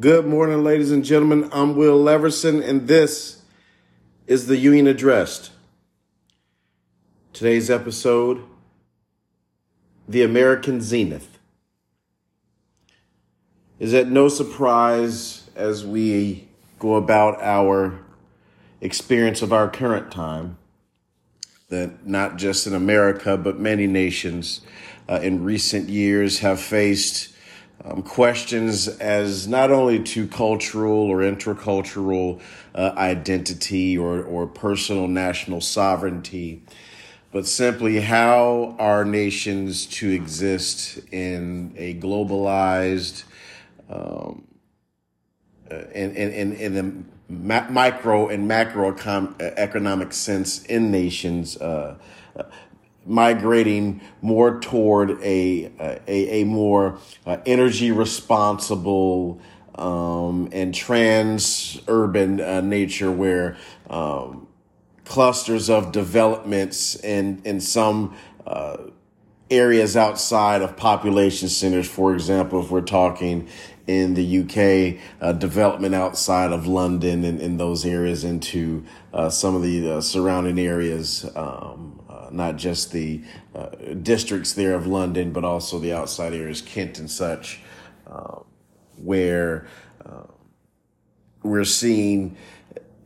Good morning, ladies and gentlemen. I'm Will Leverson, and this is the Union Addressed. Today's episode The American Zenith. Is it no surprise as we go about our experience of our current time that not just in America, but many nations uh, in recent years have faced um, questions as not only to cultural or intercultural uh, identity or, or personal national sovereignty, but simply how are nations to exist in a globalized um, uh, in, in, in the ma- micro and macro economic sense in nations uh, uh, migrating more toward a a, a more uh, energy responsible um, and trans urban uh, nature where um, clusters of developments in in some uh, areas outside of population centers for example if we're talking in the UK, uh, development outside of London and in those areas into uh, some of the uh, surrounding areas, um, not just the uh, districts there of London, but also the outside areas, Kent and such, um, where uh, we're seeing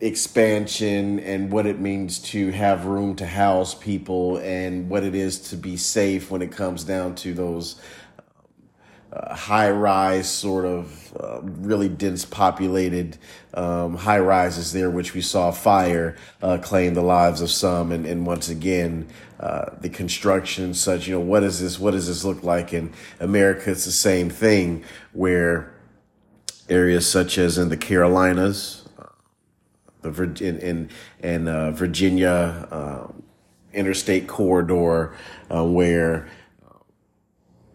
expansion and what it means to have room to house people and what it is to be safe when it comes down to those uh, high rise, sort of uh, really dense populated um, high rises there, which we saw fire uh, claim the lives of some. And, and once again, uh, the construction, such, you know, what is this? What does this look like in America? It's the same thing where areas such as in the Carolinas, uh, the in, in uh, Virginia, interstate corridor, where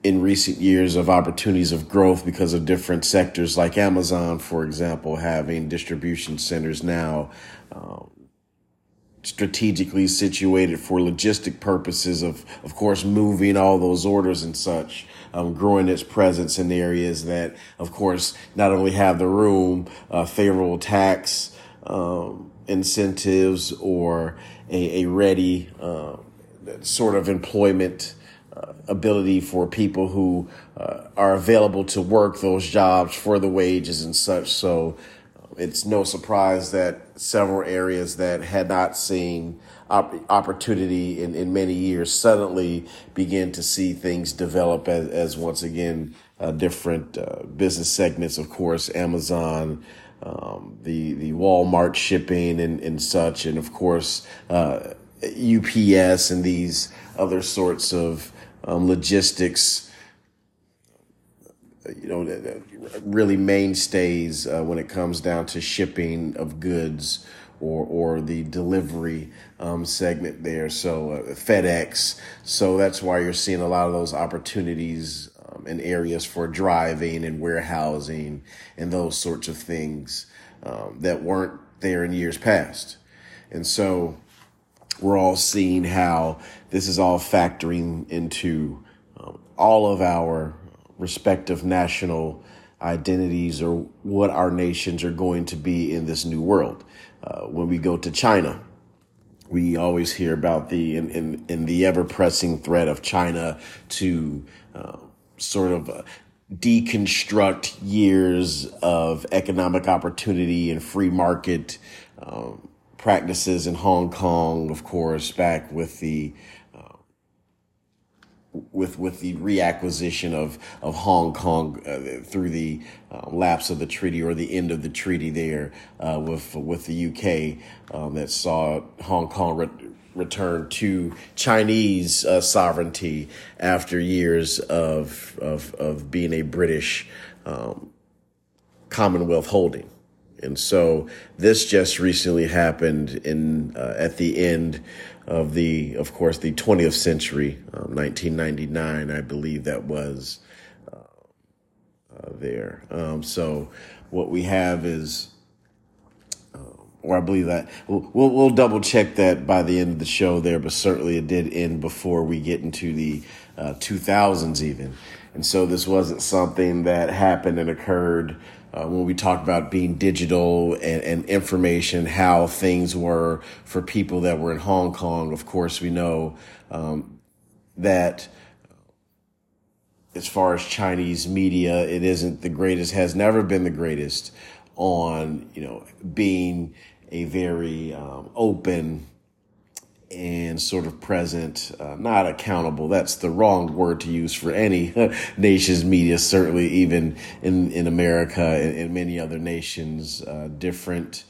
in recent years of opportunities of growth because of different sectors like Amazon, for example, having distribution centers now um, strategically situated for logistic purposes of, of course, moving all those orders and such. Um, growing its presence in areas that, of course, not only have the room, uh, favorable tax um, incentives or a, a ready uh, sort of employment ability for people who uh, are available to work those jobs for the wages and such. So uh, it's no surprise that several areas that had not seen op- opportunity in, in many years suddenly begin to see things develop as, as once again uh, different uh, business segments, of course, Amazon. Um, the the Walmart shipping and, and such, and of course UPS and these other sorts of um, logistics, you know, really mainstays uh, when it comes down to shipping of goods or or the delivery um, segment there. So uh, FedEx. So that's why you're seeing a lot of those opportunities um, in areas for driving and warehousing and those sorts of things um, that weren't there in years past. And so we're all seeing how this is all factoring into um, all of our respective national identities or what our nations are going to be in this new world. Uh, when we go to China, we always hear about the in, in, in the ever pressing threat of China to uh, sort of uh, deconstruct years of economic opportunity and free market um, practices in Hong Kong, of course, back with the uh, with with the reacquisition of of Hong Kong uh, through the uh, lapse of the treaty or the end of the treaty there uh, with with the UK um, that saw Hong Kong re- return to Chinese uh, sovereignty after years of of of being a British um, Commonwealth holding. And so this just recently happened in uh, at the end of the, of course, the 20th century, um, 1999, I believe that was uh, uh, there. Um, so what we have is, uh, or I believe that we'll, we'll, we'll double check that by the end of the show there, but certainly it did end before we get into the 2000s uh, even. And so this wasn't something that happened and occurred uh, when we talk about being digital and, and, information, how things were for people that were in Hong Kong. Of course, we know um, that as far as Chinese media, it isn't the greatest, has never been the greatest on, you know, being a very um, open and sort of present, uh, not accountable. That's the wrong word to use for any nation's media, certainly even in, in America and, many other nations, uh, different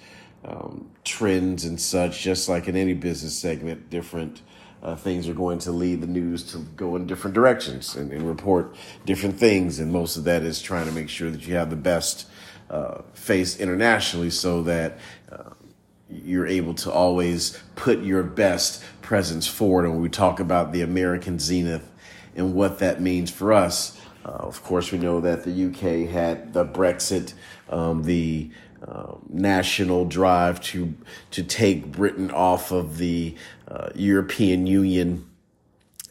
um, trends and such, just like in any business segment, different uh, things are going to lead the news to go in different directions and, and, report different things. And most of that is trying to make sure that you have the best uh, face internationally so that uh, you're able to always put your best presence forward. And when we talk about the American zenith and what that means for us, uh, of course, we know that the UK had the Brexit, um, the uh, national drive to to take Britain off of the uh, European Union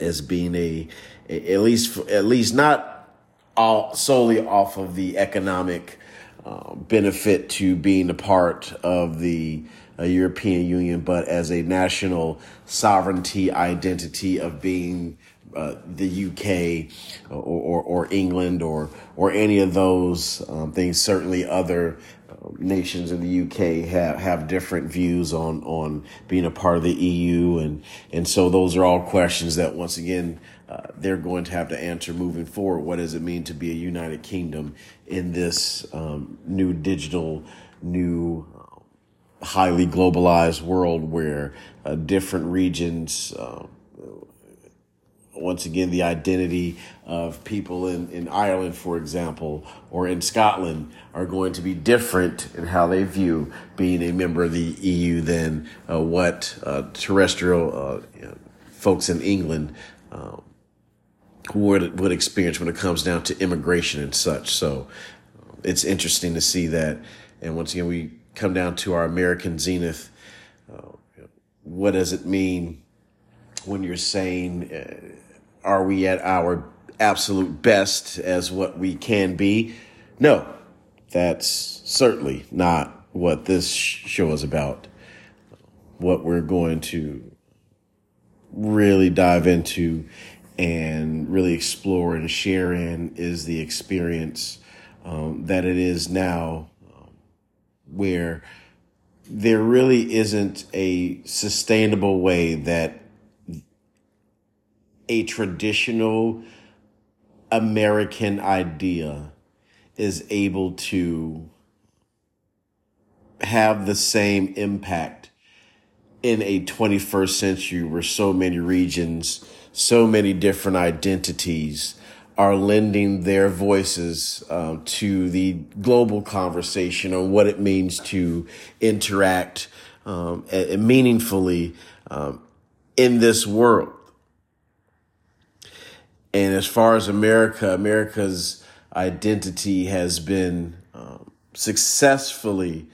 as being a, a, at least at least not all solely off of the economic uh, benefit to being a part of the uh, European Union, but as a national sovereignty identity of being uh, the UK or, or, or, England or or any of those um, things. Certainly, other nations in the UK have, have different views on, on being a part of the EU. And, and so those are all questions that once again, uh, they're going to have to answer moving forward. What does it mean to be a United Kingdom in this um, new digital, new, highly globalized world where uh, different regions, uh, once again, the identity of people in, in Ireland, for example, or in Scotland are going to be different in how they view being a member of the EU than uh, what uh, terrestrial uh, folks in England um, would, would experience when it comes down to immigration and such. So it's interesting to see that. And once again, we come down to our American zenith. Uh, what does it mean when you're saying, uh, are we at our absolute best as what we can be? No, that's certainly not what this show is about. What we're going to really dive into and really explore and share in is the experience um, that it is now, where there really isn't a sustainable way that a traditional American idea is able to have the same impact in a 21st century where so many regions, so many different identities are lending their voices uh, to the global conversation on what it means to interact um, meaningfully um, in this world. And as far as America, America's identity has been um, successfully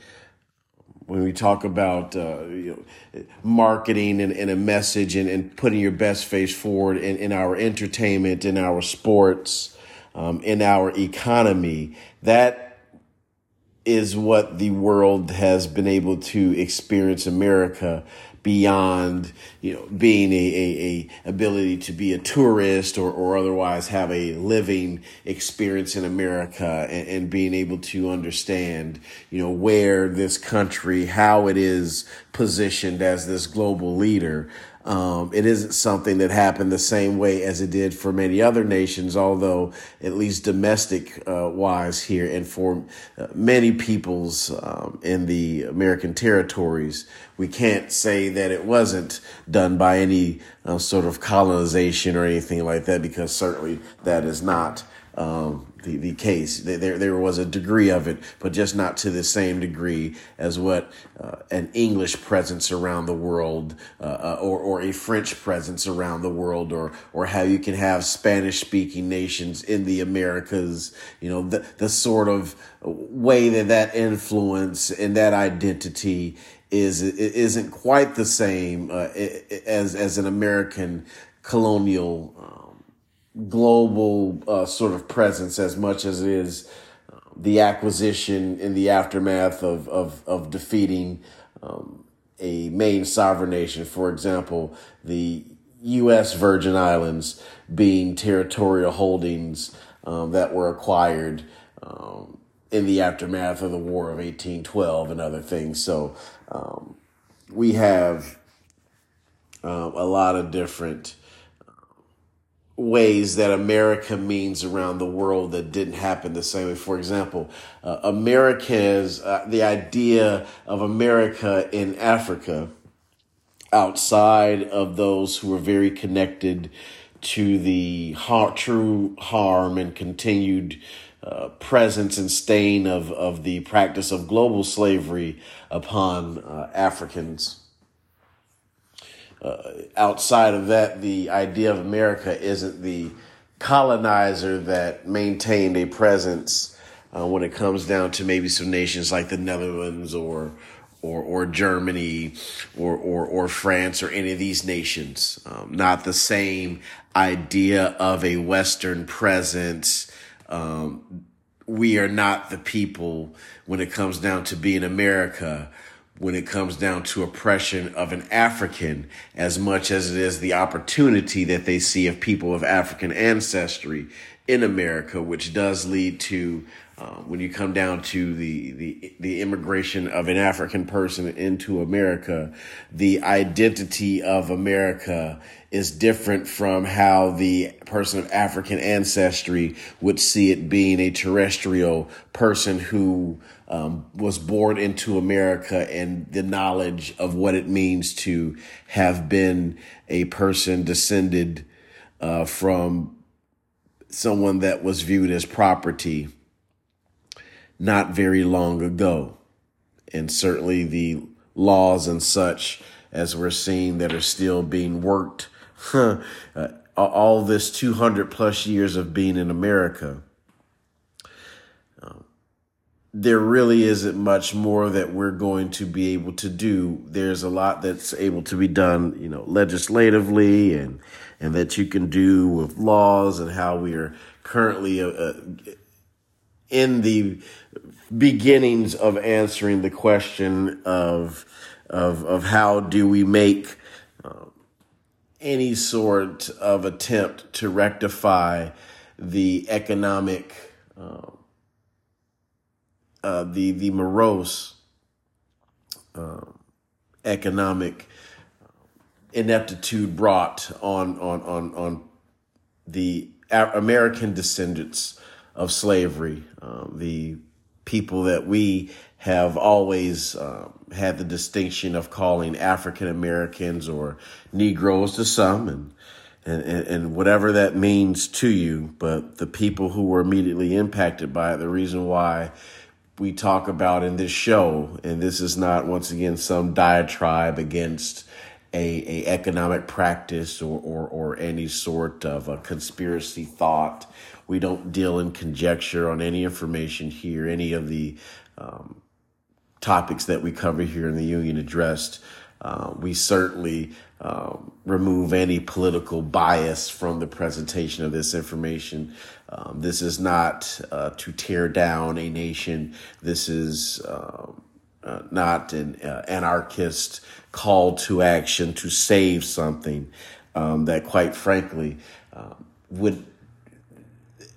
when we talk about uh, you know, marketing and, and, a message and, and, putting your best face forward in, in our entertainment, in our sports, um, in our economy, that is what the world has been able to experience America beyond you know being a, a, a, ability to be a tourist or, or otherwise have a living experience in America and, and being able to understand you know where this country how it is positioned as this global leader um, it isn't something that happened the same way as it did for many other nations, although at least domestic uh, wise here and for uh, many peoples um, in the American territories, we can't say that it wasn't done by any uh, sort of colonization or anything like that, because certainly that is not um, the, the case. There, there was a degree of it, but just not to the same degree as what uh, an English presence around the world, uh, uh, or, or a French presence around the world, or, or how you can have Spanish speaking nations in the Americas, you know, the, the sort of way that that influence and that identity is, isn't quite the same uh, as, as an American colonial um, global uh, sort of presence as much as it is uh, the acquisition in the aftermath of of, of defeating um, a main sovereign nation. For example, the U.S. Virgin Islands being territorial holdings um, that were acquired um, in the aftermath of the War of 1812 and other things. So um, we have um, a lot of different ways that America means around the world that didn't happen the same way. For example, uh, America's uh, the idea of America in Africa outside of those who are very connected to the har- true harm and continued uh, presence and stain of, of the practice of global slavery upon uh, Africans uh, outside of that, the idea of America isn't the colonizer that maintained a presence uh, when it comes down to maybe some nations like the Netherlands or or or Germany or or or France or any of these nations. Um, not the same idea of a Western presence. Um, we are not the people when it comes down to being America when it comes down to oppression of an African as much as it is the opportunity that they see of people of African ancestry in America, which does lead to um, when you come down to the, the the immigration of an African person into America, the identity of America is different from how the person of African ancestry would see it being a terrestrial person who um, was born into America and the knowledge of what it means to have been a person descended uh, from someone that was viewed as property not very long ago. And certainly the laws and such, as we're seeing, that are still being worked. uh, all this 200 plus years of being in America there really isn't much more that we're going to be able to do. There's a lot that's able to be done, you know, legislatively and and that you can do with laws and how we are currently uh, uh, in the beginnings of answering the question of of of how do we make uh, any sort of attempt to rectify the economic um, uh, the the morose um, economic ineptitude brought on on on on the American descendants of slavery, um, the people that we have always um, had the distinction of calling African Americans or Negroes to some, and, and and whatever that means to you. But the people who were immediately impacted by it, the reason why we talk about in this show, and this is not once again some diatribe against a, a economic practice or, or, or any sort of a conspiracy thought. We don't deal in conjecture on any information here, any of the um, topics that we cover here in the Union Addressed. Uh, we certainly um, remove any political bias from the presentation of this information. Um, this is not uh, to tear down a nation. This is um, uh, not an uh, anarchist call to action to save something um, that, quite frankly, um, would.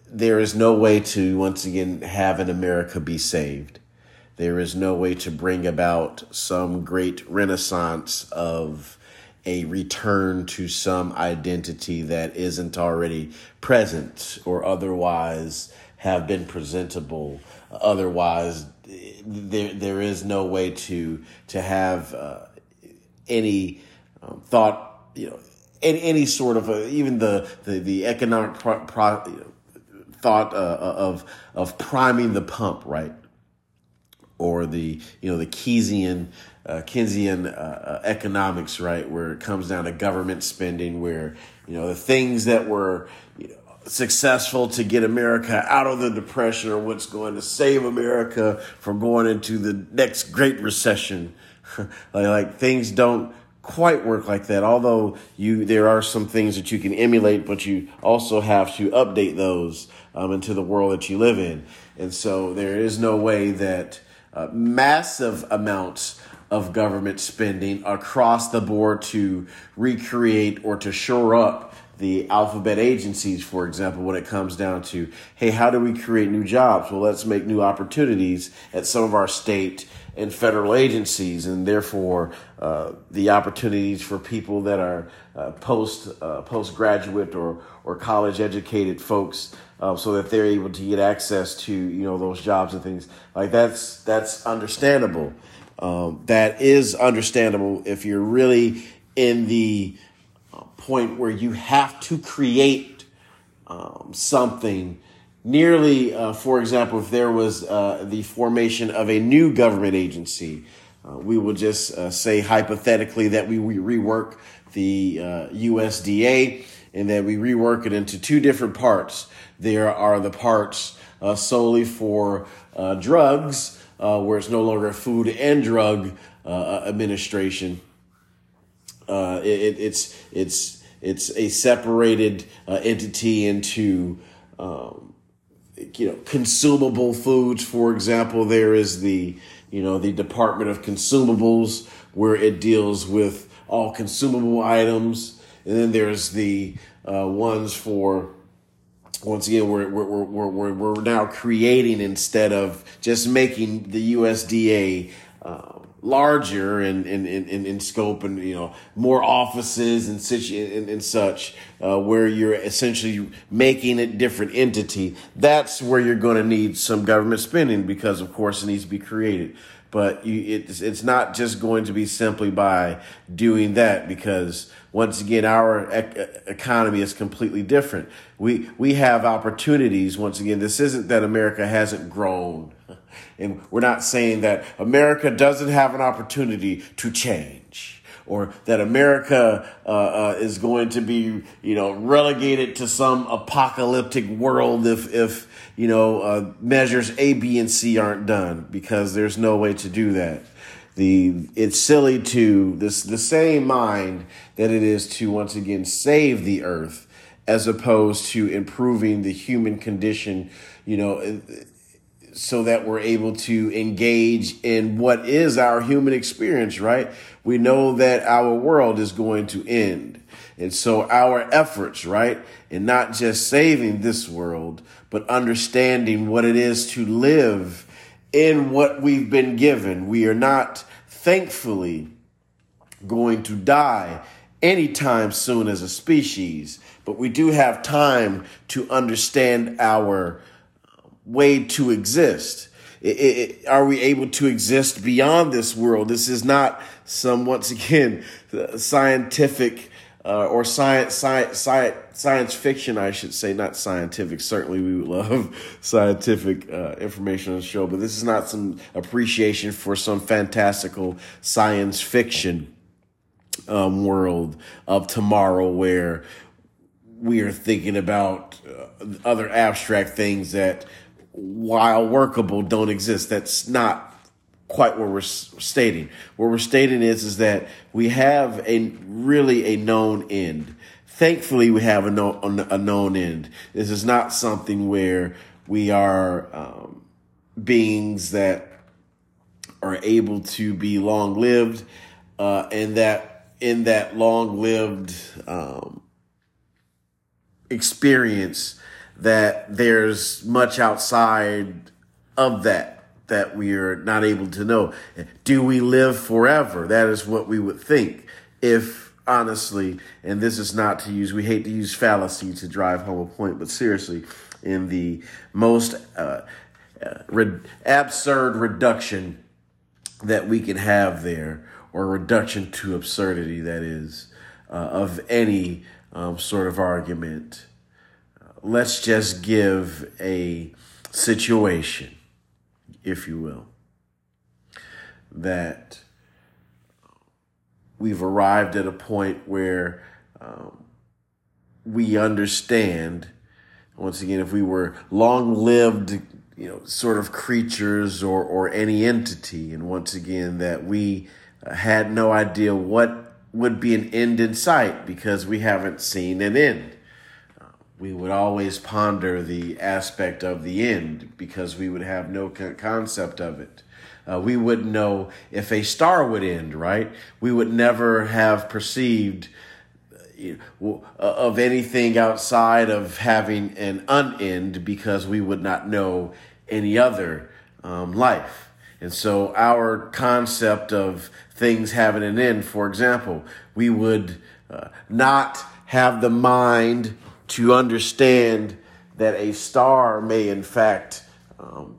There is no way to once again have an America be saved. There is no way to bring about some great renaissance of a return to some identity that isn't already present or otherwise have been presentable. Otherwise, there there is no way to to have uh, any um, thought, you know, any, any sort of a, even the the, the economic pro, pro, you know, thought uh, of of priming the pump, right? Or the you know the Keynesian uh, Keynesian uh, uh, economics, right, where it comes down to government spending, where you know the things that were you know, successful to get America out of the depression are what's going to save America from going into the next great recession. like, like things don't quite work like that. Although you, there are some things that you can emulate, but you also have to update those um, into the world that you live in. And so there is no way that uh, massive amounts of government spending across the board to recreate or to shore up the alphabet agencies, for example, when it comes down to, hey, how do we create new jobs? Well, let's make new opportunities at some of our state and federal agencies, and therefore uh, the opportunities for people that are uh, post uh, postgraduate or or college educated folks, uh, so that they're able to get access to you know those jobs and things like that's that's understandable. Um, that is understandable if you're really in the uh, point where you have to create um, something nearly, uh, for example, if there was uh, the formation of a new government agency, uh, we will just uh, say hypothetically that we, we rework the USDA uh, and that we rework it into two different parts. There are the parts solely for drugs, Uh, where it's no longer a food and drug uh, uh, administration. It, it's it's it's a separated entity into um, you know consumable foods for example there is the you know the department of consumables where it deals with all consumable items and then there's the uh, ones for once again we're, we're, we're, we're, we're now creating instead of just making the usda uh, larger in, in, in, in scope and, you know, more offices and such, and, and such, uh, where you're essentially making a different entity, that's where you're going to need some government spending because, of course, it needs to be created. But you, it's, it's not just going to be simply by doing that because once again, our ec- economy is completely different. We, we have opportunities. Once again, this isn't that America hasn't grown and we're not saying that America doesn't have an opportunity to change or that America uh, uh, is going to be, you know, relegated to some apocalyptic world if, if you know, uh, measures A, B, and C aren't done because there's no way to do that. The it's silly to this the same mind that it is to once again save the earth as opposed to improving the human condition. You know, so that we're able to engage in what is our human experience, right? We know that our world is going to end. And so our efforts, right, in not just saving this world, but understanding what it is to live in what we've been given. We are not, thankfully, going to die anytime soon as a species, but we do have time to understand our way to exist? It, it, are we able to exist beyond this world? This is not some, once again, scientific uh, or science, science, science, science fiction, I should say, not scientific. Certainly, we would love scientific uh, information on the show, but this is not some appreciation for some fantastical science fiction um, world of tomorrow where we are thinking about uh, other abstract things that while workable, don't exist. That's not quite what we're stating. What we're stating is, is that we have a really a known end. Thankfully, we have a, known, a known end. This is not something where we are um, beings that are able to be long lived, uh, and that in that long lived um, experience, that there's much outside of that that we are not able to know. Do we live forever? That is what we would think. If honestly, and this is not to use, we hate to use fallacy to drive home a point, but seriously, in the most uh, uh, absurd reduction that we can have there, or reduction to absurdity, that is, uh, of any um, sort of argument let's just give a situation, if you will, that we've arrived at a point where um, we understand. Once again, if we were long lived, you know, sort of creatures or, or any entity, and once again, that we had no idea what would be an end in sight because we haven't seen an end. We would always ponder the aspect of the end because we would have no concept of it. Uh, we wouldn't know if a star would end, right? We would never have perceived of anything outside of having an unend because we would not know any other um, life. And so our concept of things having an end, for example, we would uh, not have the mind to understand that a star may in fact um,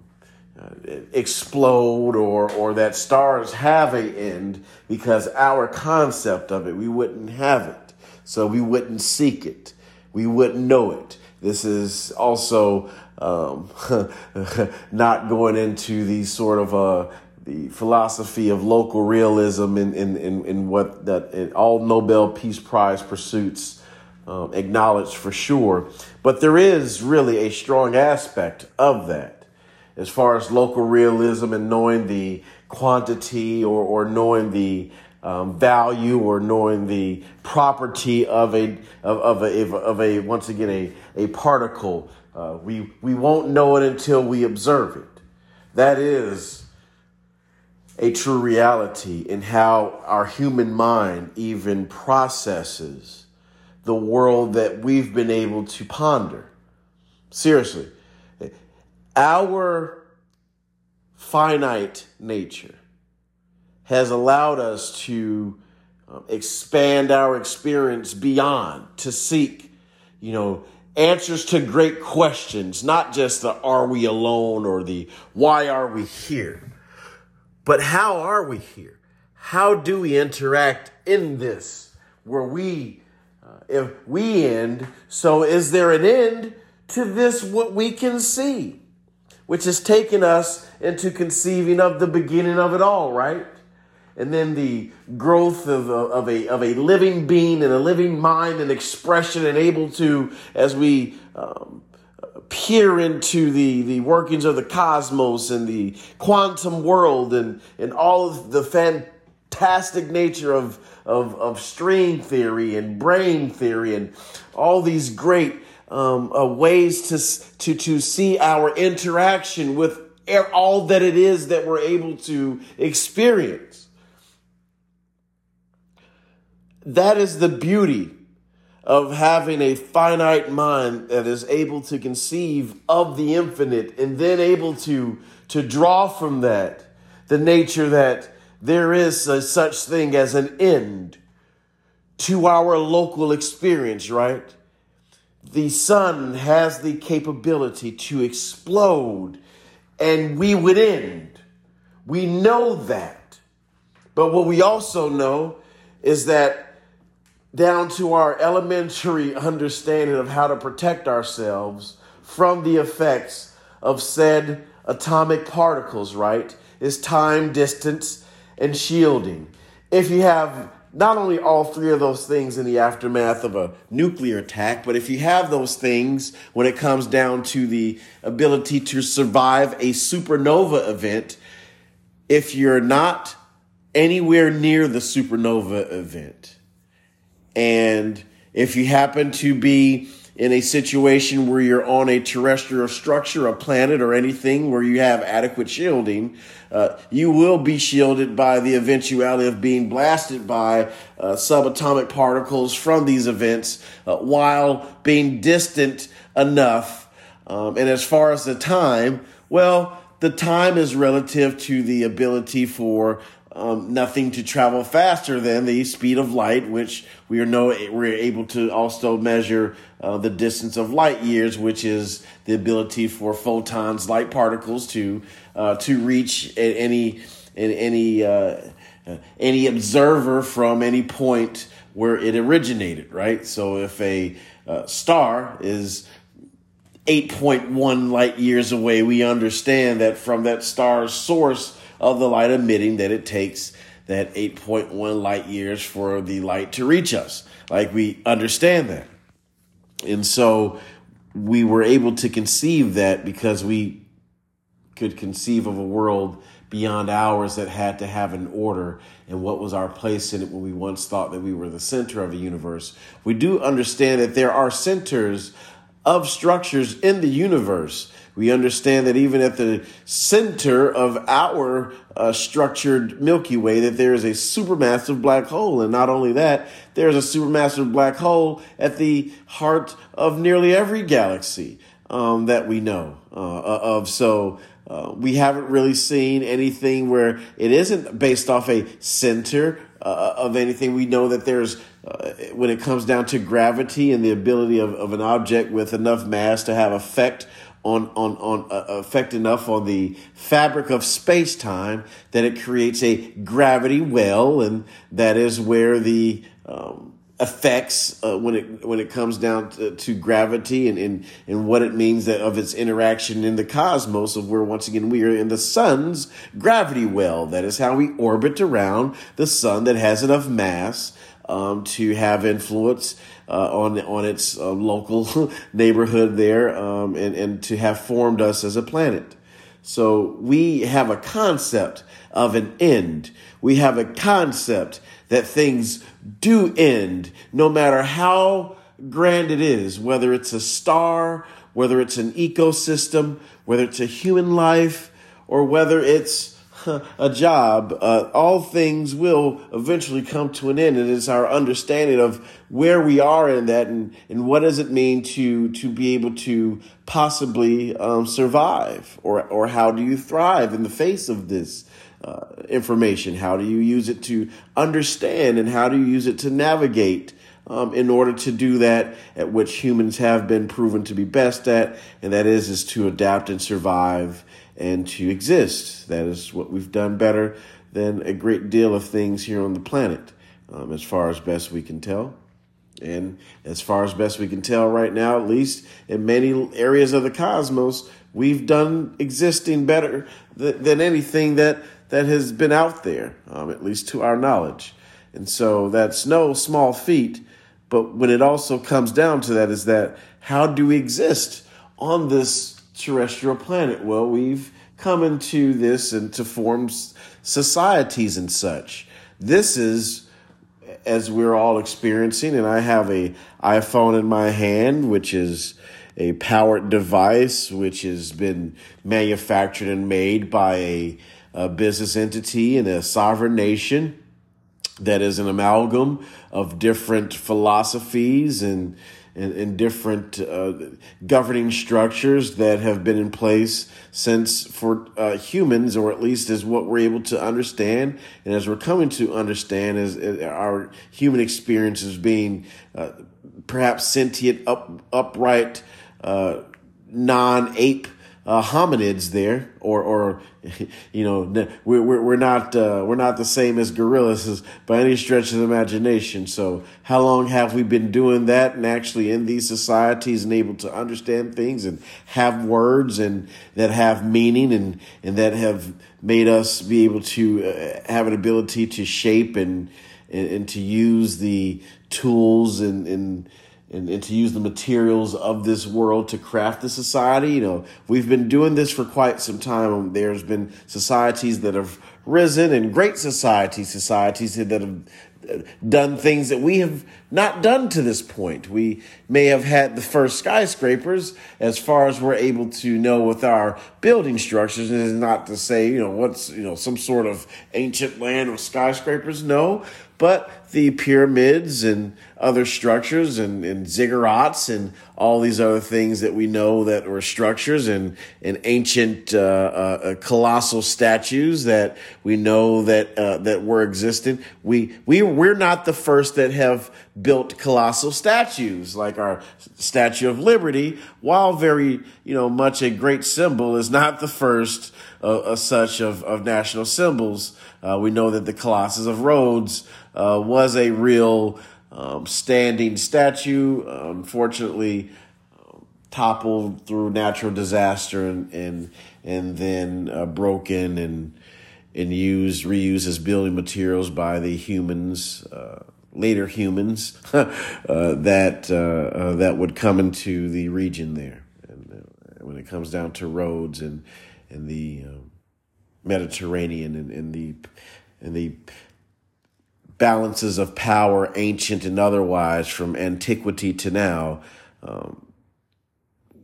uh, explode or or that stars have a end because our concept of it we wouldn't have it. So we wouldn't seek it. We wouldn't know it. This is also um, not going into the sort of uh, the philosophy of local realism in, in, in, in what that all Nobel Peace Prize pursuits um, acknowledge for sure. But there is really a strong aspect of that as far as local realism and knowing the quantity or, or knowing the um, value or knowing the property of a of, of a of a once again a a particle uh, we, we won't know it until we observe it. That is a true reality in how our human mind even processes the world that we've been able to ponder. Seriously, our finite nature has allowed us to um, expand our experience beyond, to seek, you know, answers to great questions, not just the are we alone or the why are we here, but how are we here? How do we interact in this where we, if we end, so is there an end to this what we can see, which has taken us into conceiving of the beginning of it all, right? and then the growth of a, of a, of a living being and a living mind and expression and able to, as we um, peer into the, the workings of the cosmos and the quantum world and, and all of the fantastic nature of, of, of string theory and brain theory and all these great um, uh, ways to, to, to see our interaction with all that it is that we're able to experience. That is the beauty of having a finite mind that is able to conceive of the infinite and then able to, to draw from that the nature that there is a such thing as an end to our local experience, right? The sun has the capability to explode and we would end. We know that. But what we also know is that down to our elementary understanding of how to protect ourselves from the effects of said atomic particles, right? Is time, distance, and shielding. If you have not only all three of those things in the aftermath of a nuclear attack, but if you have those things when it comes down to the ability to survive a supernova event, if you're not anywhere near the supernova event, and if you happen to be in a situation where you're on a terrestrial structure, a planet, or anything where you have adequate shielding, uh, you will be shielded by the eventuality of being blasted by uh, subatomic particles from these events uh, while being distant enough. Um, and as far as the time, well, the time is relative to the ability for um, nothing to travel faster than the speed of light, which we are know we're able to also measure uh, the distance of light years, which is the ability for photons, light particles, to uh, to reach any any uh, any observer from any point where it originated. Right. So if a uh, star is 8.1 light years away, we understand that from that star's source of the light emitting that it takes that 8.1 light years for the light to reach us. Like we understand that. And so we were able to conceive that because we could conceive of a world beyond ours that had to have an order and what was our place in it when we once thought that we were the center of a universe. We do understand that there are centers of structures in the universe. We understand that even at the center of our uh, structured Milky Way, that there is a supermassive black hole. And not only that, there's a supermassive black hole at the heart of nearly every galaxy um, that we know uh, of. So uh, we haven't really seen anything where it isn't based off a center uh, of anything. We know that there's, uh, when it comes down to gravity and the ability of, of an object with enough mass to have effect on on on uh, effect enough on the fabric of space time that it creates a gravity well, and that is where the um, effects uh, when it when it comes down to, to, gravity and, and and what it means that of its interaction in the cosmos of where once again we are in the sun's gravity well. That is how we orbit around the sun that has enough mass um, to have influence on on its uh, local neighborhood there um, and and to have formed us as a planet. So we have a concept of an end. We have a concept that things do end, no matter how grand it is, whether it's a star, whether it's an ecosystem, whether it's a human life, or whether it's a job, uh, all things will eventually come to an end. And It is our understanding of where we are in that and, and what does it mean to, to be able to possibly um, survive or, or how do you thrive in the face of this uh, information? How do you use it to understand and how do you use it to navigate? Um, in order to do that, at which humans have been proven to be best at, and that is is to adapt and survive and to exist. That is what we've done better than a great deal of things here on the planet, um, as far as best we can tell. And as far as best we can tell right now, at least in many areas of the cosmos, we've done existing better th- than anything that that has been out there, um, at least to our knowledge. And so that's no small feat. But when it also comes down to that, is that how do we exist on this terrestrial planet? Well, we've come into this and to form societies and such. This is as we're all experiencing, and I have a iPhone in my hand, which is a powered device, which has been manufactured and made by a a business entity in a sovereign nation that is an amalgam of different philosophies and and, and different uh, governing structures that have been in place since for uh, humans, or at least as what we're able to understand, and as we're coming to understand as, as our human experience experiences being uh, perhaps sentient, up, upright, uh, non ape uh, hominids there, or or you know we're we're not uh, we're not the same as gorillas by any stretch of the imagination. So how long have we been doing that and actually in these societies and able to understand things and have words and that have meaning and and that have made us be able to uh, have an ability to shape and and, and to use the tools and and and, and to use the materials of this world to craft the society. You know, we've been doing this for quite some time. Um, there's been societies that have risen and great societies, societies that have uh, done things that we have not done to this point. We may have had the first skyscrapers as far as we're able to know with our building structures. Is not to say, you know, what's, you know, some sort of ancient land with skyscrapers. No, but the pyramids and other structures and, and ziggurats and all these other things that we know that were structures and, and ancient uh, uh, colossal statues that we know that uh, that were existing. We we we're not the first that have built colossal statues like our Statue of Liberty, while very you know much a great symbol, is not the first uh, such of, of national symbols. Uh, we know that the Colossus of Rhodes uh, was a real um, standing statue. unfortunately, toppled through natural disaster and and and then uh, broken and and used reused as building materials by the humans. Uh, later humans uh, that that would come into the region there, and when it comes down to Rhodes and and the um, Mediterranean and, and the and the balances of power, ancient and otherwise, from antiquity to now, um,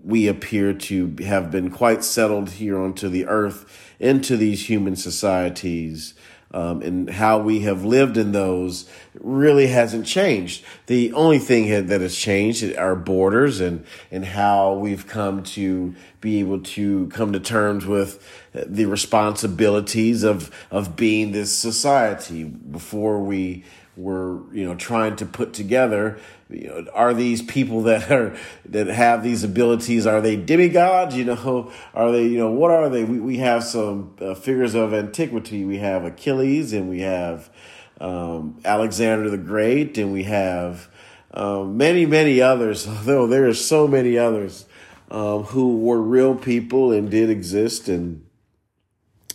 we appear to have been quite settled here onto the earth, into these human societies, um, and how we have lived in those really hasn't changed. The only thing that has changed are borders and and how we've come to be able to come to terms with the responsibilities of of being this society. Before we were, you know, trying to put together you know, are these people that are that have these abilities? Are they demigods? You know, are they? You know, what are they? We we have some uh, figures of antiquity. We have Achilles, and we have um, Alexander the Great, and we have um, many many others. Although there are so many others um, who were real people and did exist and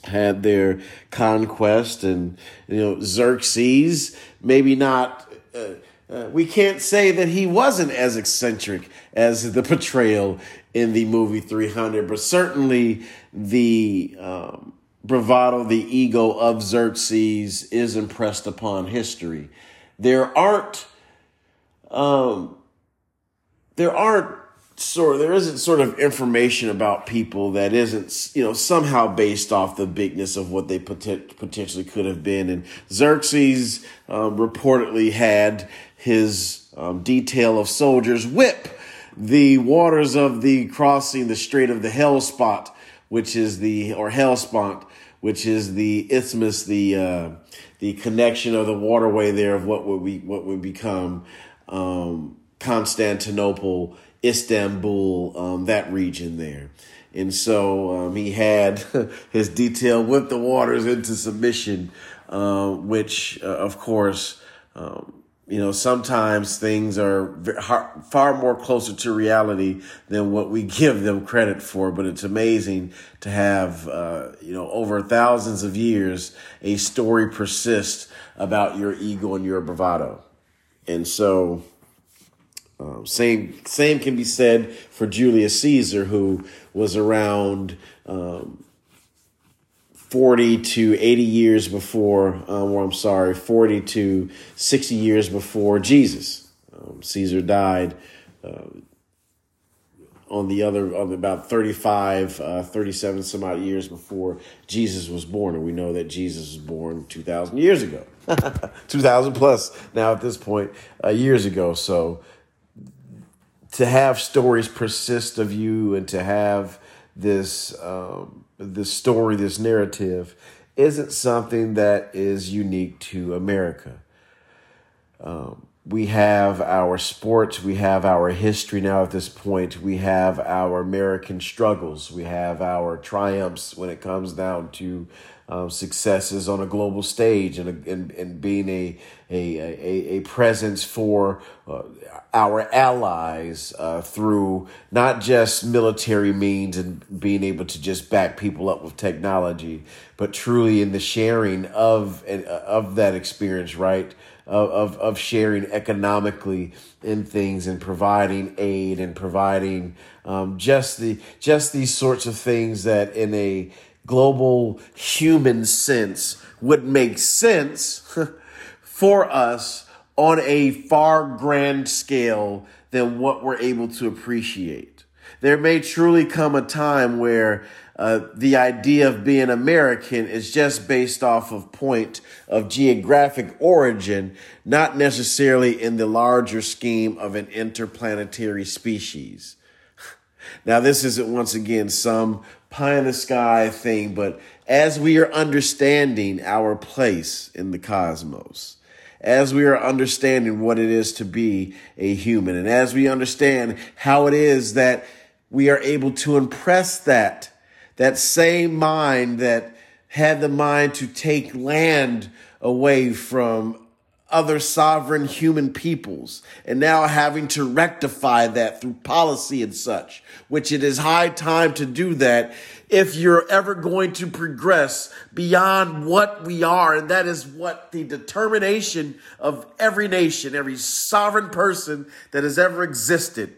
had their conquest and you know Xerxes maybe not uh, uh, we can't say that he wasn't as eccentric as the portrayal in the movie 300, but certainly the um, bravado, the ego of Xerxes is impressed upon history. There aren't, um, there aren't sort there isn't sort of information about people that isn't you know somehow based off the bigness of what they potent, potentially could have been. And xerxes um, reportedly had his um, detail of soldiers whip the waters of the crossing the Strait of the Hellespont, which is the or Hellespont, which is the isthmus, the uh, the connection of the waterway there of what would be what would become um, Constantinople, Istanbul, um, that region there. And so um, he had his detail whip the waters into submission, uh, which, uh, of course, um, you know, sometimes things are far more closer to reality than what we give them credit for. But it's amazing to have, uh, you know, over thousands of years, a story persist about your ego and your bravado. And so, um, same same can be said for Julius Caesar, who was around um, 40 to 80 years before, or I'm sorry, 40 to 60 years before Jesus. Um, Caesar died uh, on the other, on about 35, uh, 37 some odd years before Jesus was born. And we know that Jesus was born 2,000 years ago, 2,000 plus now at this point, uh, years ago. So to have stories persist of you and to have this, um, this story, this narrative, isn't something that is unique to America. Um, we have our sports, we have our history now at this point, we have our American struggles, we have our triumphs when it comes down to um, successes on a global stage and, and, and being a, a, a, a presence for uh, our allies uh, through not just military means and being able to just back people up with technology, but truly in the sharing of, uh, of that experience, right? Of, of, of sharing economically in things and providing aid and providing um, just the just these sorts of things that in a global human sense would make sense for us on a far grand scale than what we're able to appreciate. There may truly come a time where uh, the idea of being American is just based off of point of geographic origin, not necessarily in the larger scheme of an interplanetary species. Now, this isn't once again some pie in the sky thing, but as we are understanding our place in the cosmos, as we are understanding what it is to be a human, and as we understand how it is that we are able to impress that, that same mind that had the mind to take land away from other sovereign human peoples and now having to rectify that through policy and such, which it is high time to do that if you're ever going to progress beyond what we are. And that is what the determination of every nation, every sovereign person that has ever existed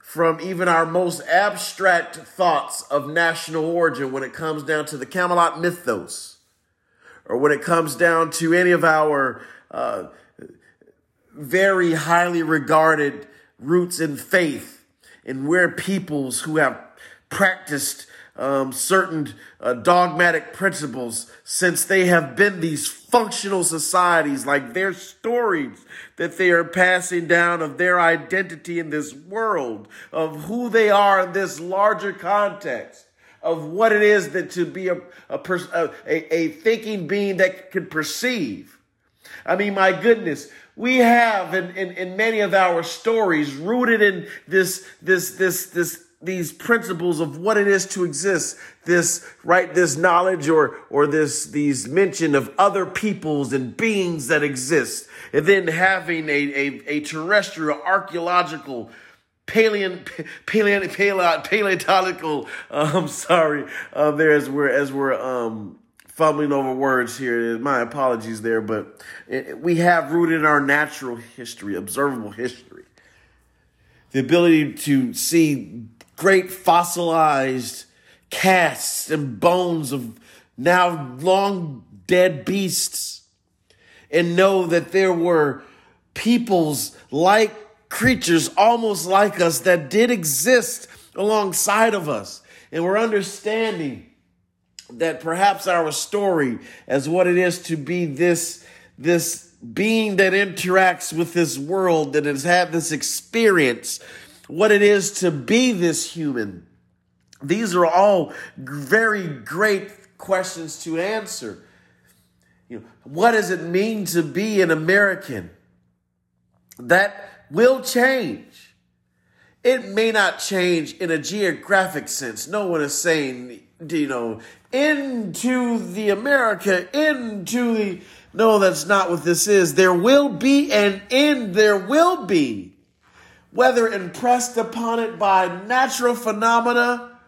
from even our most abstract thoughts of national origin when it comes down to the Camelot mythos, or when it comes down to any of our uh, very highly regarded roots in faith, and we're peoples who have practiced um, certain uh, dogmatic principles since they have been these functional societies, like their stories that they are passing down of their identity in this world, of who they are in this larger context, of what it is that to be a, a, a, a thinking being that can perceive. I mean, my goodness, we have in, in, in many of our stories rooted in this, this, this, this these principles of what it is to exist this right this knowledge or or this these mention of other peoples and beings that exist. And then having a a, a terrestrial archaeological paleon paleon paleo, paleontological um sorry uh, there as we're as we're um fumbling over words here. My apologies there but we have rooted in our natural history observable history. The ability to see great fossilized casts and bones of now long dead beasts and know that there were peoples like creatures almost like us that did exist alongside of us. And we're understanding that perhaps our story as what it is to be this, this being that interacts with this world, that has had this experience what it is to be this human. These are all very great questions to answer. You know, what does it mean to be an American? That will change. It may not change in a geographic sense. No one is saying, you know, into the America, into the. No, that's not what this is. There will be an end. There will be whether impressed upon it by natural phenomena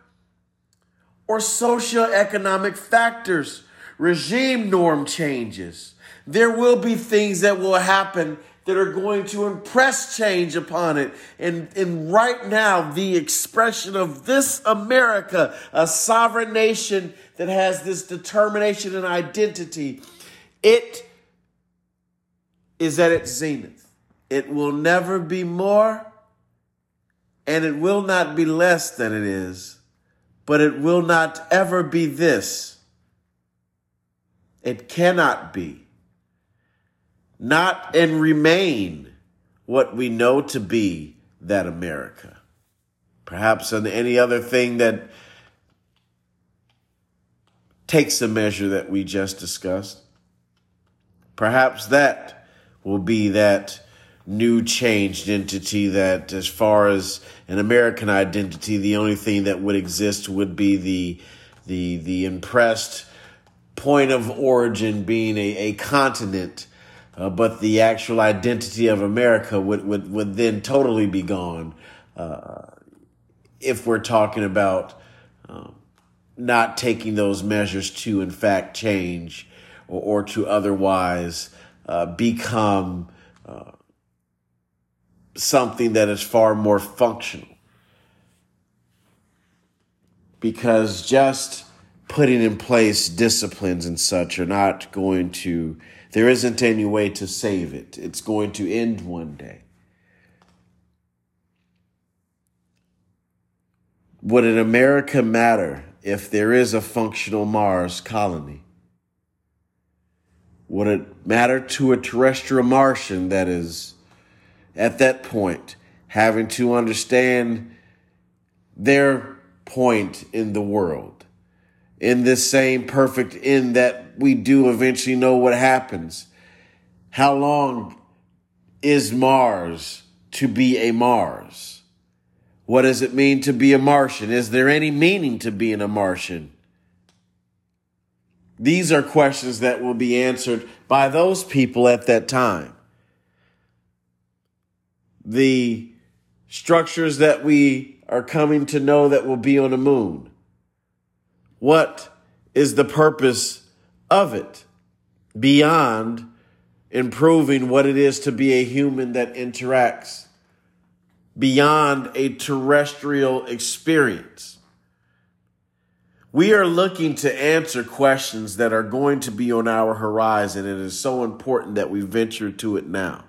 or socioeconomic factors, regime norm changes. There will be things that will happen that are going to impress change upon it. And, and right now, the expression of this America, a sovereign nation that has this determination and identity, it is at its zenith. It will never be more and it will not be less than it is, but it will not ever be this. It cannot be. Not and remain what we know to be that America. Perhaps on any other thing that takes the measure that we just discussed. Perhaps that will be that new changed entity that as far as an American identity, the only thing that would exist would be the the the impressed point of origin being a, a continent, uh, but the actual identity of America would, would, would then totally be gone uh, if we're talking about um, not taking those measures to, in fact, change or, or to otherwise uh, become uh, something that is far more functional. Because just putting in place disciplines and such are not going to, there isn't any way to save it. It's going to end one day. Would an America matter if there is a functional Mars colony? Would it matter to a terrestrial Martian that is at that point, having to understand their point in the world. In this same perfect end that we do eventually know what happens. How long is Mars to be a Mars? What does it mean to be a Martian? Is there any meaning to being a Martian? These are questions that will be answered by those people at that time the structures that we are coming to know that will be on the moon? What is the purpose of it beyond improving what it is to be a human that interacts beyond a terrestrial experience. We are looking to answer questions that are going to be on our horizon. and It is so important that we venture to it now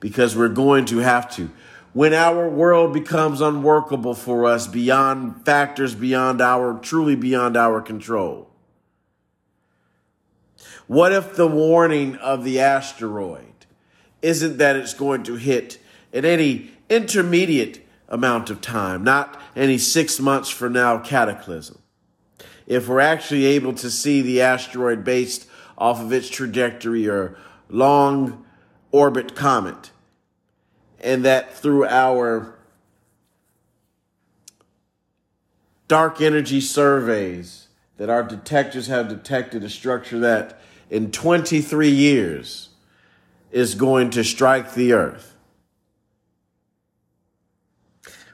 because we're going to have to. When our world becomes unworkable for us beyond factors beyond our, truly beyond our control. What if the warning of the asteroid isn't that it's going to hit in any intermediate amount of time, not any six months from now cataclysm? If we're actually able to see the asteroid based off of its trajectory or long orbit comet, and that through our dark energy surveys that our detectors have detected a structure that in 23 years is going to strike the earth.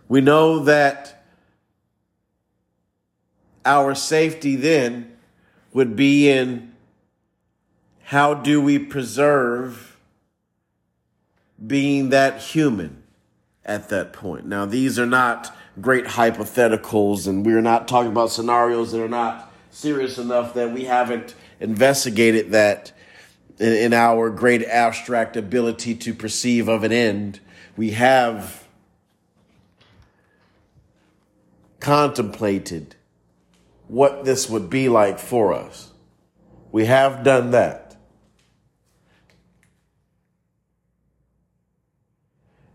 We know that our safety then would be in how do we preserve being that human at that point. Now, these are not great hypotheticals, and we're not talking about scenarios that are not serious enough that we haven't investigated that in, our great abstract ability to perceive of an end. We have contemplated what this would be like for us. We have done that.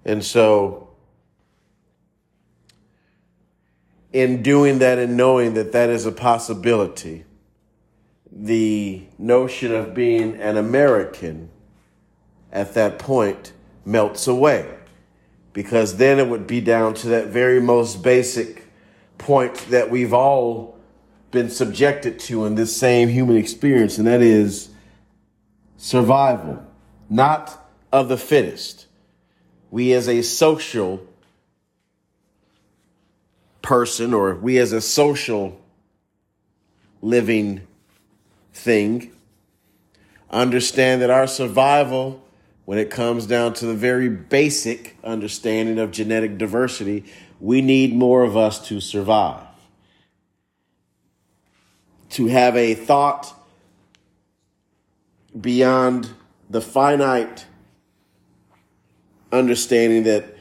And so, in doing that and knowing that that is a possibility, the notion of being an American at that point melts away. Because then it would be down to that very most basic point that we've all been subjected to in this same human experience, and that is survival, not of the fittest we as a social person or we as a social living thing understand that our survival when it comes down to the very basic understanding of genetic diversity we need more of us to survive. To have a thought beyond the finite understanding that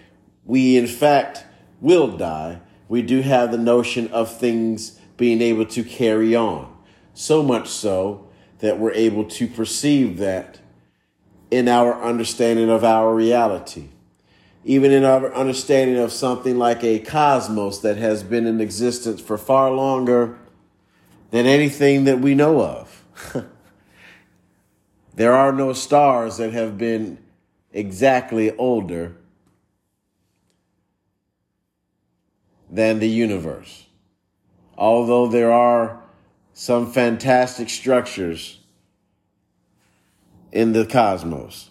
we, in fact, will die, we do have the notion of things being able to carry on. So much so that we're able to perceive that in our understanding of our reality. Even in our understanding of something like a cosmos that has been in existence for far longer than anything that we know of. there are no stars that have been exactly older than the universe. Although there are some fantastic structures in the cosmos.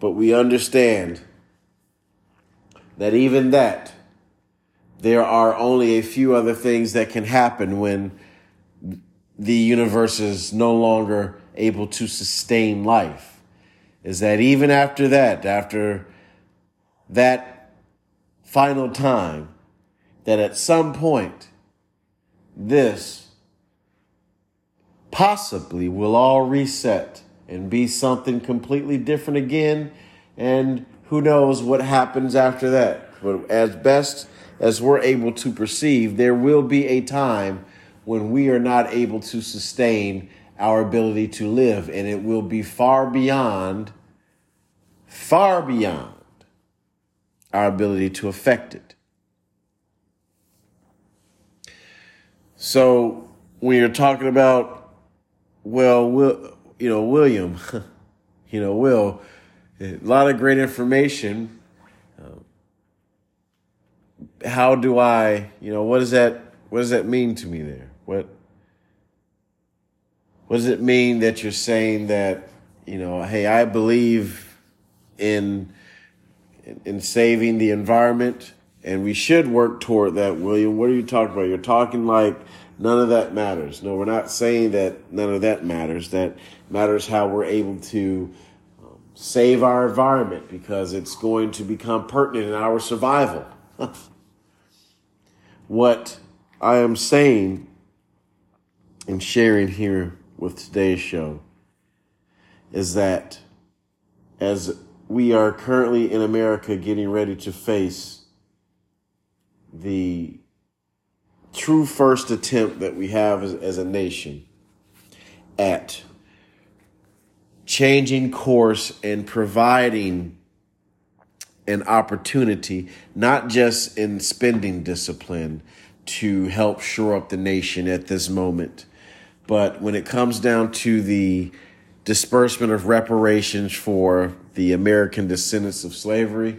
But we understand that even that, there are only a few other things that can happen when the universe is no longer able to sustain life is that even after that, after that final time, that at some point, this possibly will all reset and be something completely different again. And who knows what happens after that. But as best as we're able to perceive, there will be a time when we are not able to sustain our ability to live, and it will be far beyond, far beyond our ability to affect it. So when you're talking about, well, Will, you know, William, you know, Will, a lot of great information. Uh, how do I, you know, what does that, what does that mean to me there? What, what does it mean that you're saying that, you know, hey, I believe in in saving the environment and we should work toward that, William. What are you talking about? You're talking like none of that matters. No, we're not saying that none of that matters. That matters how we're able to um, save our environment because it's going to become pertinent in our survival. what I am saying and sharing here with today's show is that as we are currently in America getting ready to face the true first attempt that we have as, as a nation at changing course and providing an opportunity, not just in spending discipline to help shore up the nation at this moment, but when it comes down to the disbursement of reparations for the American descendants of slavery,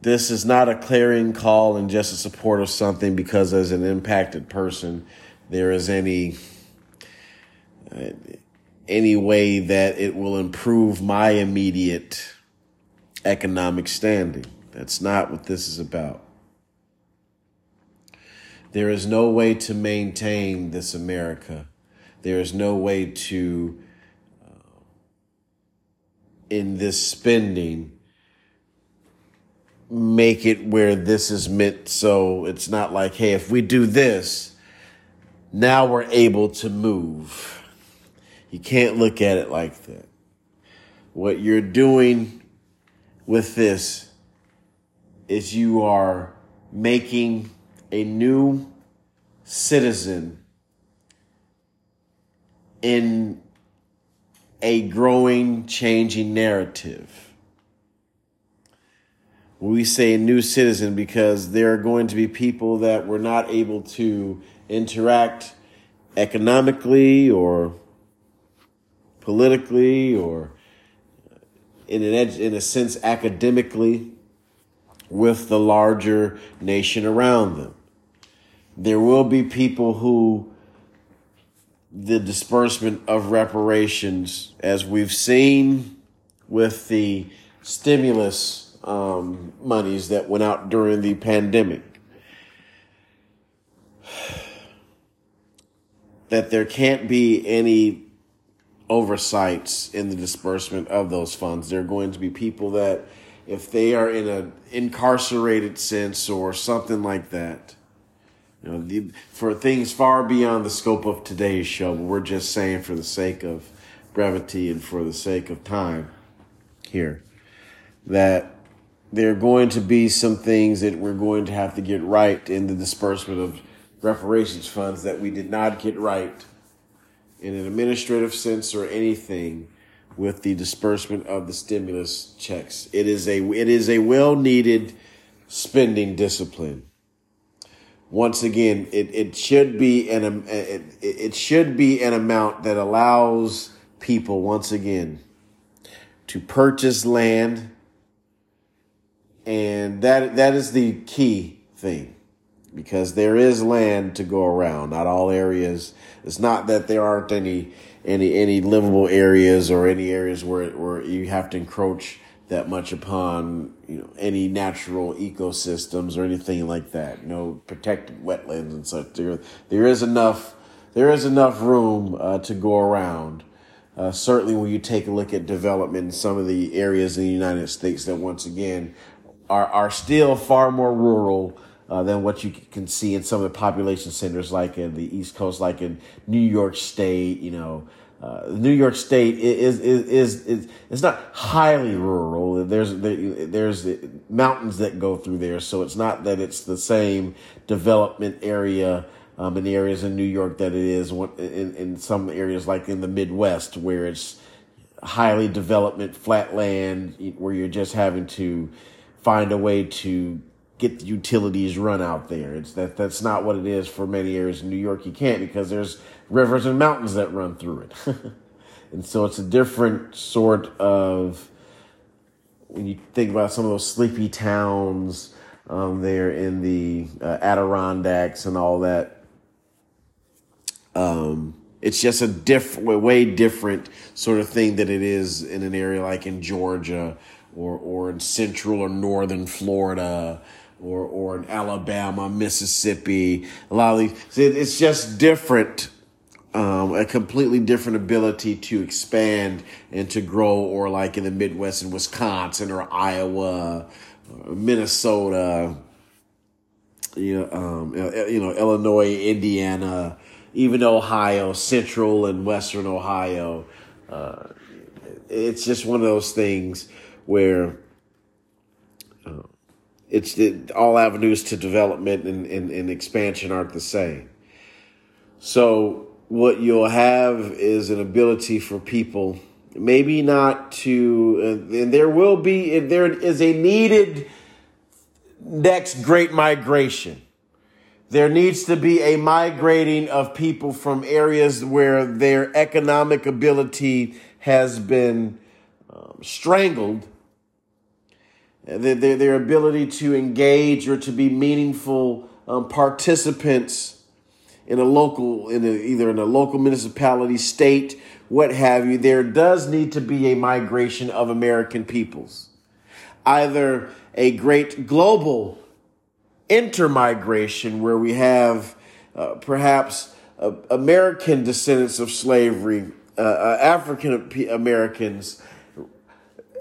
this is not a clarion call and just a support of something because as an impacted person, there is any uh, any way that it will improve my immediate economic standing. That's not what this is about. There is no way to maintain this America. There is no way to, uh, in this spending, make it where this is meant so it's not like, hey, if we do this, now we're able to move you can't look at it like that. What you're doing with this is you are making a new citizen in a growing, changing narrative. We say new citizen because there are going to be people that were not able to interact economically or politically or in an ed- in a sense academically with the larger nation around them. There will be people who the disbursement of reparations, as we've seen with the stimulus um, monies that went out during the pandemic, that there can't be any oversights in the disbursement of those funds. There are going to be people that, if they are in an incarcerated sense or something like that, you know, the, for things far beyond the scope of today's show, but we're just saying for the sake of brevity and for the sake of time here, that there are going to be some things that we're going to have to get right in the disbursement of reparations funds that we did not get right in an administrative sense or anything with the disbursement of the stimulus checks. It is a it is a well needed spending discipline. Once again, it, it should be an it, it should be an amount that allows people once again to purchase land and that that is the key thing because there is land to go around. Not all areas. It's not that there aren't any any any livable areas or any areas where where you have to encroach that much upon you know any natural ecosystems or anything like that. No protected wetlands and such. There there is enough there is enough room uh, to go around. Uh, certainly, when you take a look at development in some of the areas in the United States that once again are are still far more rural uh, than what you can see in some of the population centers, like in the East Coast, like in New York State. You know, uh, New York State is, is is is it's not highly rural. There's there's mountains that go through there, so it's not that it's the same development area. Um, in the areas in New York that it is in, in some areas like in the Midwest where it's highly development flat land where you're just having to find a way to get the utilities run out there. It's that that's not what it is for many areas in New York. You can't because there's rivers and mountains that run through it. and so it's a different sort of when you think about some of those sleepy towns um, there in the uh, Adirondacks and all that. Um, it's just a different, way different sort of thing that it is in an area like in Georgia or or in central or northern Florida or or in Alabama, Mississippi. A lot of these, it's just different um, a completely different ability to expand and to grow, or like in the Midwest in Wisconsin or Iowa, Minnesota, you know, um, you know, Illinois, Indiana, even Ohio, Central and Western Ohio. Uh, it's just one of those things where uh, it's it, all avenues to development and, and, and expansion aren't the same. So what you'll have is an ability for people maybe not to uh, and there will be there is a needed next great migration. There needs to be a migrating of people from areas where their economic ability has been um, strangled. Their, their, ability to engage or to be meaningful um, participants in a local, in a, either in a local municipality, state, what have you, there does need to be a migration of American peoples. Either a great global intermigration where we have uh, perhaps uh, American descendants of slavery, uh, uh African Americans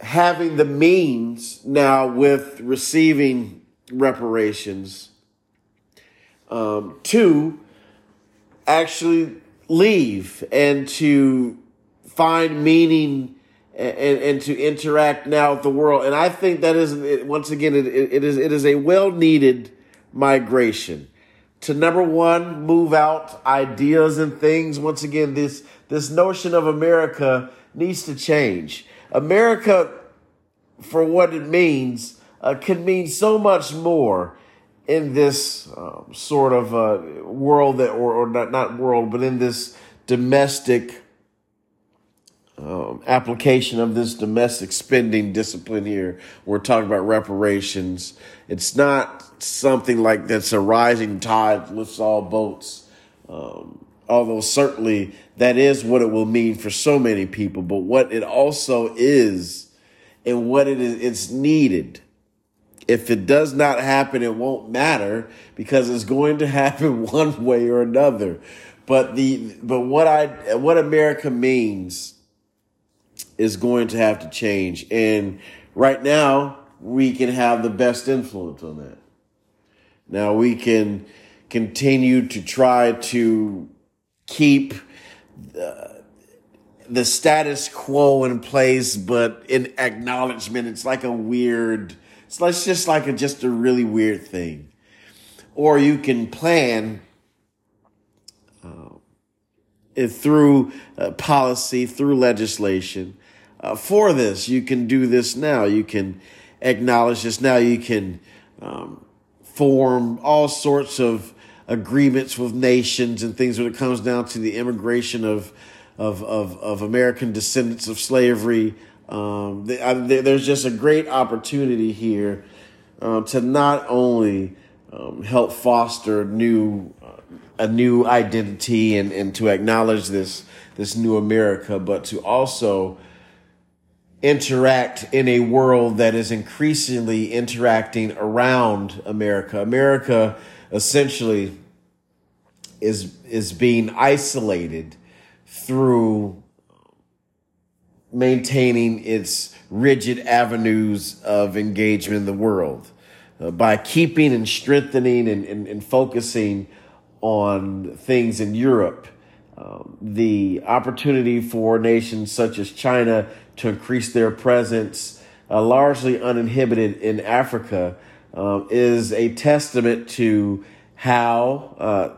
having the means now with receiving reparations. Um, two, actually leave and to find meaning and, and to interact now with the world. And I think that is, once again, it, it is, it is a well needed migration to number one, move out ideas and things. Once again, this, this notion of America needs to change. America, for what it means, uh, can mean so much more in this um, sort of uh, world that, or, or not, not world, but in this domestic um, application of this domestic spending discipline here. We're talking about reparations. It's not something like that's a rising tide lifts all boats. Um, although certainly that is what it will mean for so many people, but what it also is and what it is, it's needed if it does not happen, it won't matter because it's going to happen one way or another. But the but what I what America means is going to have to change. And right now, we can have the best influence on that. Now we can continue to try to keep the, the status quo in place, but in acknowledgement, it's like a weird so it's just like a, just a really weird thing. Or you can plan uh, through uh, policy, through legislation. Uh, for this, you can do this now. You can acknowledge this now. You can um, form all sorts of agreements with nations and things when it comes down to the immigration of of of, of American descendants of slavery um, I, there's just a great opportunity here um, to not only um, help foster new uh, a new identity and, and to acknowledge this this new America, but to also interact in a world that is increasingly interacting around America. America essentially is is being isolated through maintaining its rigid avenues of engagement in the world uh, by keeping and strengthening and, and, and, focusing on things in Europe. Um, the opportunity for nations such as China to increase their presence, uh, largely uninhibited in Africa, um, is a testament to how uh,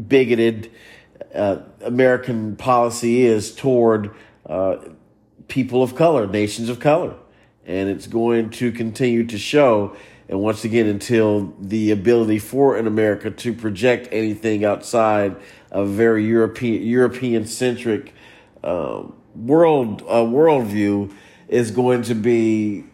bigoted uh, American policy is toward uh, people of color, nations of color. And it's going to continue to show. And once again, until the ability for an America to project anything outside a very European European centric um, world uh, worldview is going to be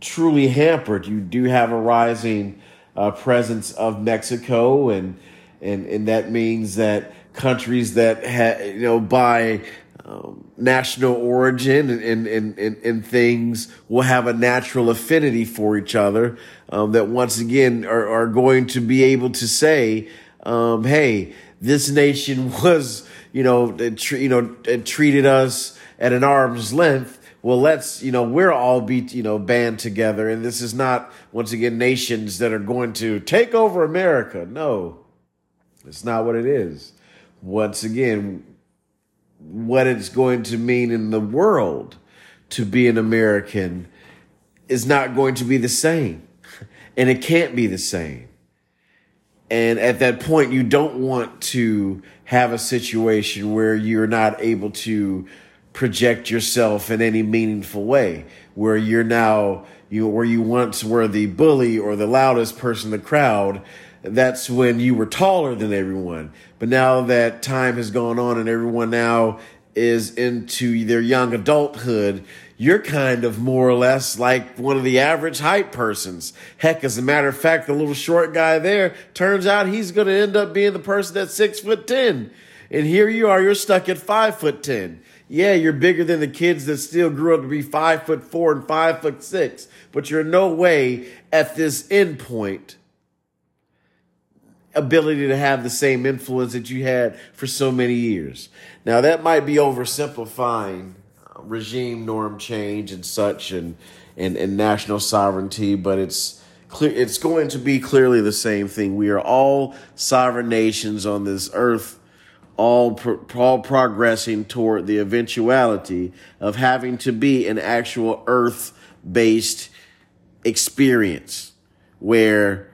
truly hampered. You do have a rising uh, presence of Mexico, and and and that means that countries that ha- you know by um, national origin and, and, and, and, things will have a natural affinity for each other um, that once again are, are going to be able to say, um, hey, this nation was, you know, it, you know, treated us at an arm's length. Well, let's, you know, we're all be, you know, band together. And this is not, once again, nations that are going to take over America. No, it's not what it is. Once again, what it's going to mean in the world to be an American is not going to be the same. And it can't be the same. And at that point, you don't want to have a situation where you're not able to project yourself in any meaningful way, where you're now, you, where you once were the bully or the loudest person in the crowd. That's when you were taller than everyone. But now that time has gone on and everyone now is into their young adulthood, you're kind of more or less like one of the average height persons. Heck, as a matter of fact, the little short guy there turns out he's going to end up being the person that's six foot ten. And here you are, you're stuck at five foot ten. Yeah, you're bigger than the kids that still grew up to be five foot four and five foot six, but you're no way at this end point ability to have the same influence that you had for so many years. Now that might be oversimplifying uh, regime norm change and such and, and, and national sovereignty, but it's clear it's going to be clearly the same thing. We are all sovereign nations on this earth, all pro- all progressing toward the eventuality of having to be an actual earth based experience where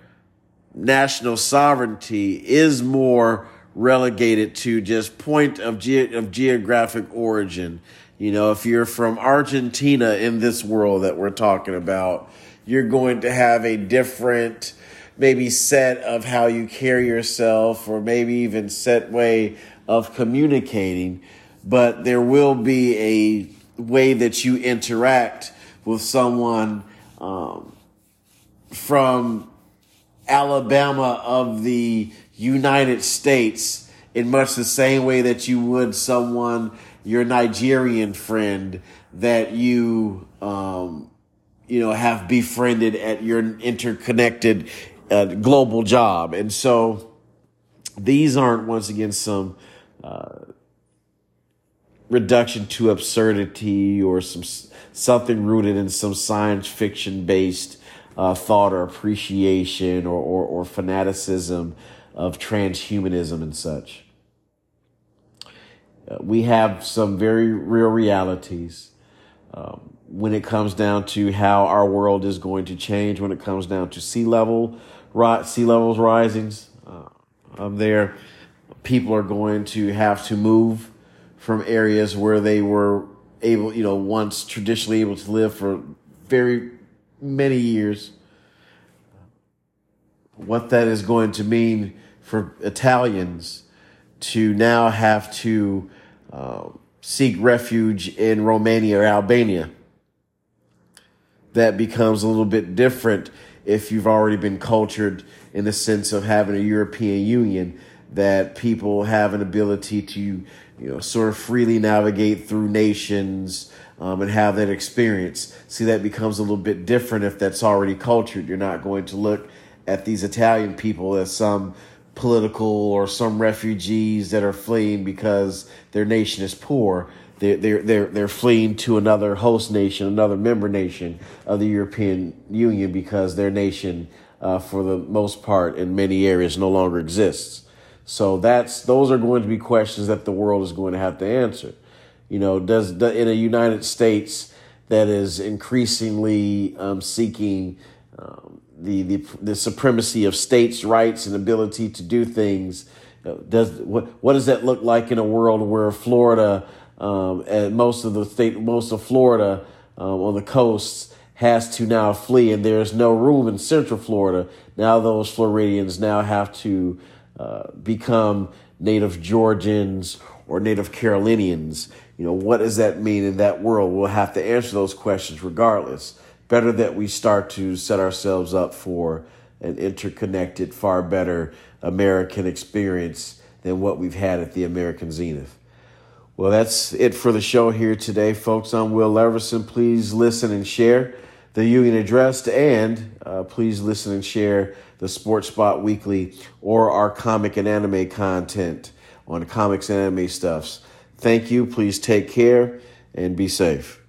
national sovereignty is more relegated to just point of, ge- of geographic origin. You know, if you're from Argentina in this world that we're talking about, you're going to have a different maybe set of how you carry yourself or maybe even set way of communicating, but there will be a way that you interact with someone um, from Alabama of the United States in much the same way that you would someone, your Nigerian friend that you, um, you know, have befriended at your interconnected uh, global job. And so these aren't, once again, some uh, reduction to absurdity or some something rooted in some science fiction based uh, thought or appreciation or, or, or fanaticism of transhumanism and such. Uh, we have some very real realities um, when it comes down to how our world is going to change. When it comes down to sea level, ri- sea levels risings, uh, there, people are going to have to move from areas where they were able, you know, once traditionally able to live for very many years. What that is going to mean for Italians to now have to uh, seek refuge in Romania or Albania. That becomes a little bit different if you've already been cultured in the sense of having a European Union, that people have an ability to, you know, sort of freely navigate through nations um, and have that experience. See, that becomes a little bit different if that's already cultured. You're not going to look at these Italian people as some political or some refugees that are fleeing because their nation is poor. They're, they're, they're, they're fleeing to another host nation, another member nation of the European Union because their nation, uh, for the most part, in many areas, no longer exists. So that's those are going to be questions that the world is going to have to answer. You know, does in a United States that is increasingly um, seeking um, the, the the supremacy of states' rights and ability to do things, uh, does what what does that look like in a world where Florida um, and most of the state, most of Florida um, on the coasts has to now flee, and there's no room in Central Florida. Now those Floridians now have to uh, become native Georgians or native Carolinians you know, what does that mean in that world? We'll have to answer those questions regardless. Better that we start to set ourselves up for an interconnected, far better American experience than what we've had at the American Zenith. Well, that's it for the show here today, folks. I'm Will Leverson. Please listen and share the Union addressed, and uh, please listen and share the Sports Spot Weekly or our comic and anime content on comics and anime stuffs. Thank you. Please take care and be safe.